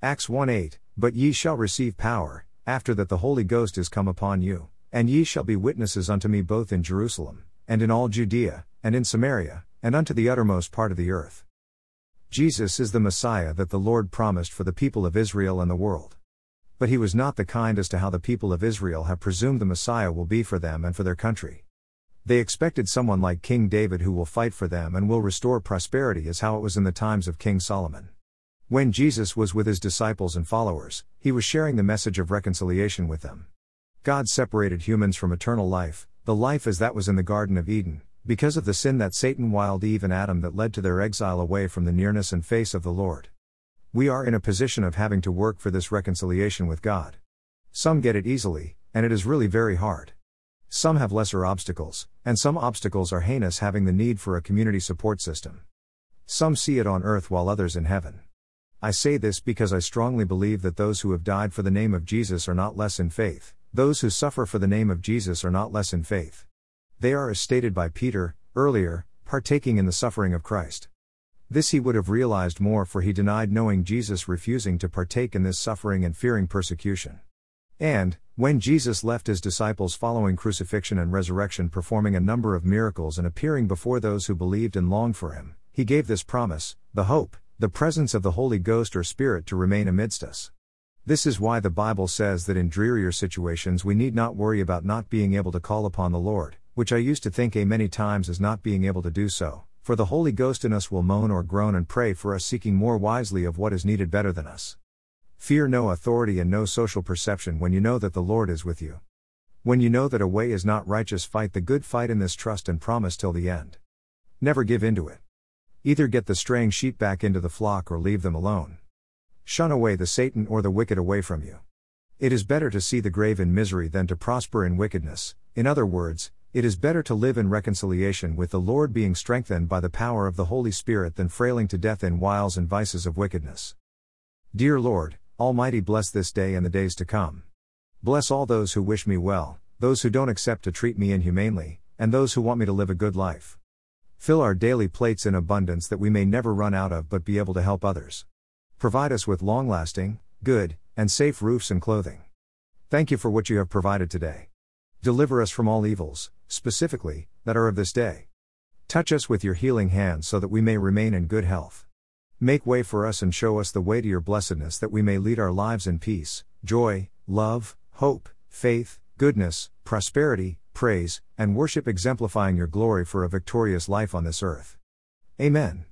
Acts 1 8, But ye shall receive power, after that the Holy Ghost is come upon you, and ye shall be witnesses unto me both in Jerusalem, and in all Judea, and in Samaria, and unto the uttermost part of the earth. Jesus is the Messiah that the Lord promised for the people of Israel and the world. But he was not the kind as to how the people of Israel have presumed the Messiah will be for them and for their country. They expected someone like King David who will fight for them and will restore prosperity as how it was in the times of King Solomon. When Jesus was with his disciples and followers, he was sharing the message of reconciliation with them. God separated humans from eternal life, the life as that was in the Garden of Eden, because of the sin that Satan wiled Eve and Adam that led to their exile away from the nearness and face of the Lord. We are in a position of having to work for this reconciliation with God. Some get it easily, and it is really very hard. Some have lesser obstacles, and some obstacles are heinous, having the need for a community support system. Some see it on earth while others in heaven. I say this because I strongly believe that those who have died for the name of Jesus are not less in faith, those who suffer for the name of Jesus are not less in faith. They are, as stated by Peter, earlier, partaking in the suffering of Christ. This he would have realized more, for he denied knowing Jesus, refusing to partake in this suffering and fearing persecution. And, when Jesus left his disciples following crucifixion and resurrection, performing a number of miracles and appearing before those who believed and longed for him, he gave this promise the hope, the presence of the Holy Ghost or Spirit to remain amidst us. This is why the Bible says that in drearier situations we need not worry about not being able to call upon the Lord, which I used to think a many times as not being able to do so, for the Holy Ghost in us will moan or groan and pray for us, seeking more wisely of what is needed better than us. Fear no authority and no social perception when you know that the Lord is with you. When you know that a way is not righteous, fight the good fight in this trust and promise till the end. Never give in to it. Either get the straying sheep back into the flock or leave them alone. Shun away the Satan or the wicked away from you. It is better to see the grave in misery than to prosper in wickedness, in other words, it is better to live in reconciliation with the Lord being strengthened by the power of the Holy Spirit than frailing to death in wiles and vices of wickedness. Dear Lord, Almighty, bless this day and the days to come. Bless all those who wish me well, those who don't accept to treat me inhumanely, and those who want me to live a good life. Fill our daily plates in abundance that we may never run out of but be able to help others. Provide us with long lasting, good, and safe roofs and clothing. Thank you for what you have provided today. Deliver us from all evils, specifically, that are of this day. Touch us with your healing hands so that we may remain in good health. Make way for us and show us the way to your blessedness that we may lead our lives in peace, joy, love, hope, faith, goodness, prosperity, praise, and worship, exemplifying your glory for a victorious life on this earth. Amen.